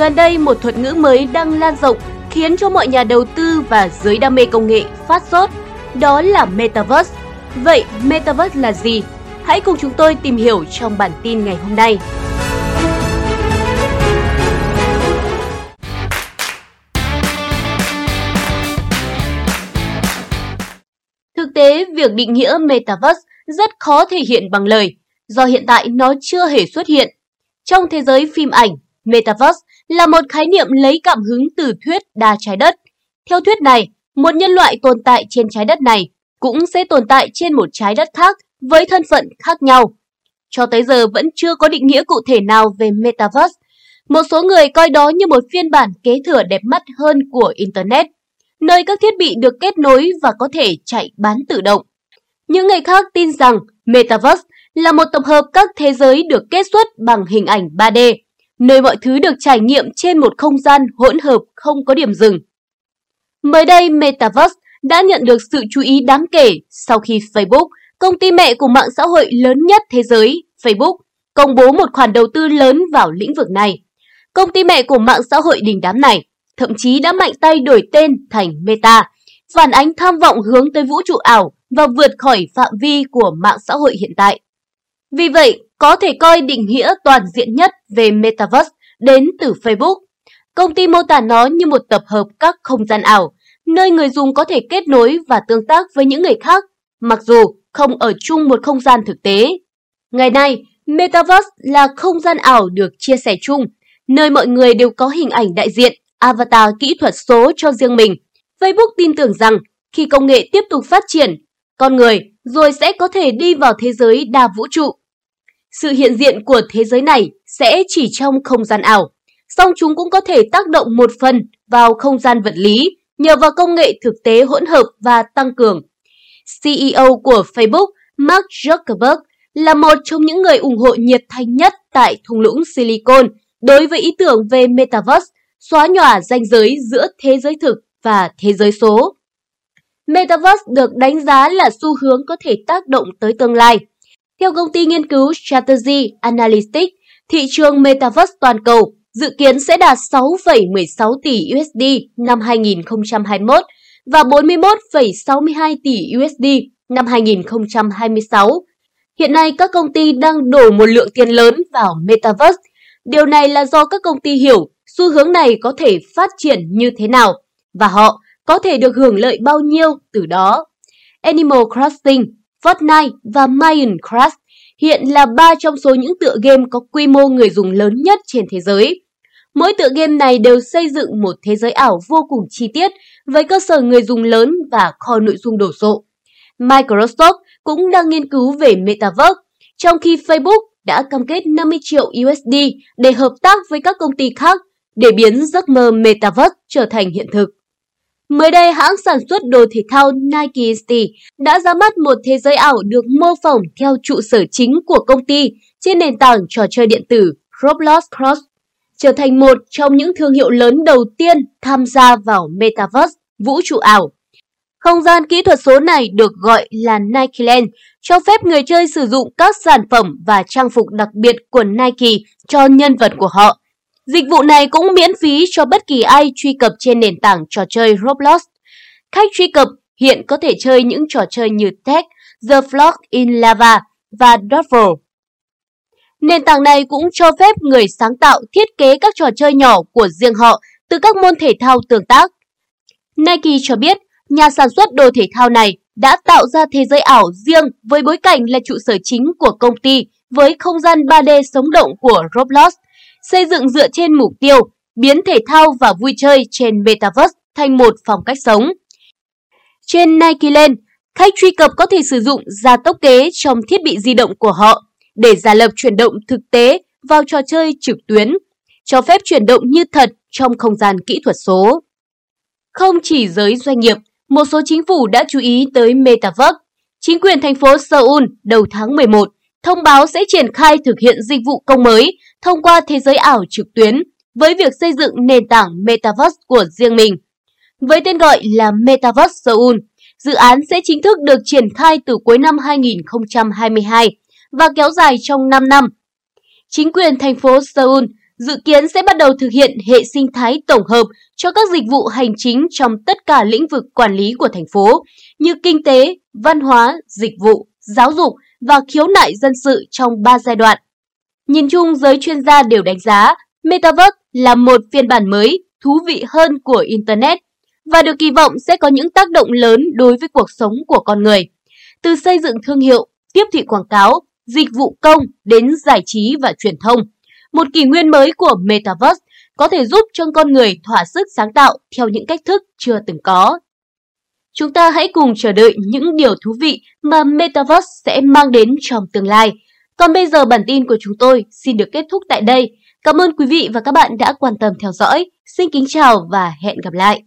Gần đây, một thuật ngữ mới đang lan rộng khiến cho mọi nhà đầu tư và giới đam mê công nghệ phát sốt, đó là Metaverse. Vậy Metaverse là gì? Hãy cùng chúng tôi tìm hiểu trong bản tin ngày hôm nay. Thực tế, việc định nghĩa Metaverse rất khó thể hiện bằng lời, do hiện tại nó chưa hề xuất hiện. Trong thế giới phim ảnh, Metaverse là một khái niệm lấy cảm hứng từ thuyết đa trái đất. Theo thuyết này, một nhân loại tồn tại trên trái đất này cũng sẽ tồn tại trên một trái đất khác với thân phận khác nhau. Cho tới giờ vẫn chưa có định nghĩa cụ thể nào về Metaverse. Một số người coi đó như một phiên bản kế thừa đẹp mắt hơn của Internet, nơi các thiết bị được kết nối và có thể chạy bán tự động. Những người khác tin rằng Metaverse là một tập hợp các thế giới được kết xuất bằng hình ảnh 3D, nơi mọi thứ được trải nghiệm trên một không gian hỗn hợp không có điểm dừng. Mới đây, Metaverse đã nhận được sự chú ý đáng kể sau khi Facebook, công ty mẹ của mạng xã hội lớn nhất thế giới, Facebook, công bố một khoản đầu tư lớn vào lĩnh vực này. Công ty mẹ của mạng xã hội đình đám này thậm chí đã mạnh tay đổi tên thành Meta, phản ánh tham vọng hướng tới vũ trụ ảo và vượt khỏi phạm vi của mạng xã hội hiện tại. Vì vậy, có thể coi định nghĩa toàn diện nhất về Metaverse đến từ Facebook. Công ty mô tả nó như một tập hợp các không gian ảo, nơi người dùng có thể kết nối và tương tác với những người khác, mặc dù không ở chung một không gian thực tế. Ngày nay, Metaverse là không gian ảo được chia sẻ chung, nơi mọi người đều có hình ảnh đại diện, avatar kỹ thuật số cho riêng mình. Facebook tin tưởng rằng khi công nghệ tiếp tục phát triển, con người rồi sẽ có thể đi vào thế giới đa vũ trụ. Sự hiện diện của thế giới này sẽ chỉ trong không gian ảo, song chúng cũng có thể tác động một phần vào không gian vật lý nhờ vào công nghệ thực tế hỗn hợp và tăng cường. CEO của Facebook, Mark Zuckerberg, là một trong những người ủng hộ nhiệt thành nhất tại thung lũng Silicon đối với ý tưởng về Metaverse, xóa nhòa ranh giới giữa thế giới thực và thế giới số. Metaverse được đánh giá là xu hướng có thể tác động tới tương lai. Theo công ty nghiên cứu Strategy Analytics, thị trường Metaverse toàn cầu dự kiến sẽ đạt 6,16 tỷ USD năm 2021 và 41,62 tỷ USD năm 2026. Hiện nay các công ty đang đổ một lượng tiền lớn vào Metaverse. Điều này là do các công ty hiểu xu hướng này có thể phát triển như thế nào và họ có thể được hưởng lợi bao nhiêu từ đó. Animal Crossing, Fortnite và Minecraft hiện là ba trong số những tựa game có quy mô người dùng lớn nhất trên thế giới. Mỗi tựa game này đều xây dựng một thế giới ảo vô cùng chi tiết với cơ sở người dùng lớn và kho nội dung đổ sộ. Microsoft cũng đang nghiên cứu về Metaverse, trong khi Facebook đã cam kết 50 triệu USD để hợp tác với các công ty khác để biến giấc mơ Metaverse trở thành hiện thực. Mới đây, hãng sản xuất đồ thể thao Nike City đã ra mắt một thế giới ảo được mô phỏng theo trụ sở chính của công ty trên nền tảng trò chơi điện tử Roblox Cross, trở thành một trong những thương hiệu lớn đầu tiên tham gia vào Metaverse, vũ trụ ảo. Không gian kỹ thuật số này được gọi là Nike Land, cho phép người chơi sử dụng các sản phẩm và trang phục đặc biệt của Nike cho nhân vật của họ Dịch vụ này cũng miễn phí cho bất kỳ ai truy cập trên nền tảng trò chơi Roblox. Khách truy cập hiện có thể chơi những trò chơi như Tech, The Flock in Lava và Duffel. Nền tảng này cũng cho phép người sáng tạo thiết kế các trò chơi nhỏ của riêng họ từ các môn thể thao tương tác. Nike cho biết, nhà sản xuất đồ thể thao này đã tạo ra thế giới ảo riêng với bối cảnh là trụ sở chính của công ty với không gian 3D sống động của Roblox – xây dựng dựa trên mục tiêu biến thể thao và vui chơi trên Metaverse thành một phong cách sống. Trên Nike Land, khách truy cập có thể sử dụng gia tốc kế trong thiết bị di động của họ để giả lập chuyển động thực tế vào trò chơi trực tuyến, cho phép chuyển động như thật trong không gian kỹ thuật số. Không chỉ giới doanh nghiệp, một số chính phủ đã chú ý tới Metaverse. Chính quyền thành phố Seoul đầu tháng 11 thông báo sẽ triển khai thực hiện dịch vụ công mới thông qua thế giới ảo trực tuyến với việc xây dựng nền tảng Metaverse của riêng mình. Với tên gọi là Metaverse Seoul, dự án sẽ chính thức được triển khai từ cuối năm 2022 và kéo dài trong 5 năm. Chính quyền thành phố Seoul dự kiến sẽ bắt đầu thực hiện hệ sinh thái tổng hợp cho các dịch vụ hành chính trong tất cả lĩnh vực quản lý của thành phố như kinh tế, văn hóa, dịch vụ, giáo dục và khiếu nại dân sự trong 3 giai đoạn. Nhìn chung, giới chuyên gia đều đánh giá Metaverse là một phiên bản mới, thú vị hơn của Internet và được kỳ vọng sẽ có những tác động lớn đối với cuộc sống của con người. Từ xây dựng thương hiệu, tiếp thị quảng cáo, dịch vụ công đến giải trí và truyền thông. Một kỷ nguyên mới của Metaverse có thể giúp cho con người thỏa sức sáng tạo theo những cách thức chưa từng có. Chúng ta hãy cùng chờ đợi những điều thú vị mà Metaverse sẽ mang đến trong tương lai. Còn bây giờ bản tin của chúng tôi xin được kết thúc tại đây. Cảm ơn quý vị và các bạn đã quan tâm theo dõi. Xin kính chào và hẹn gặp lại.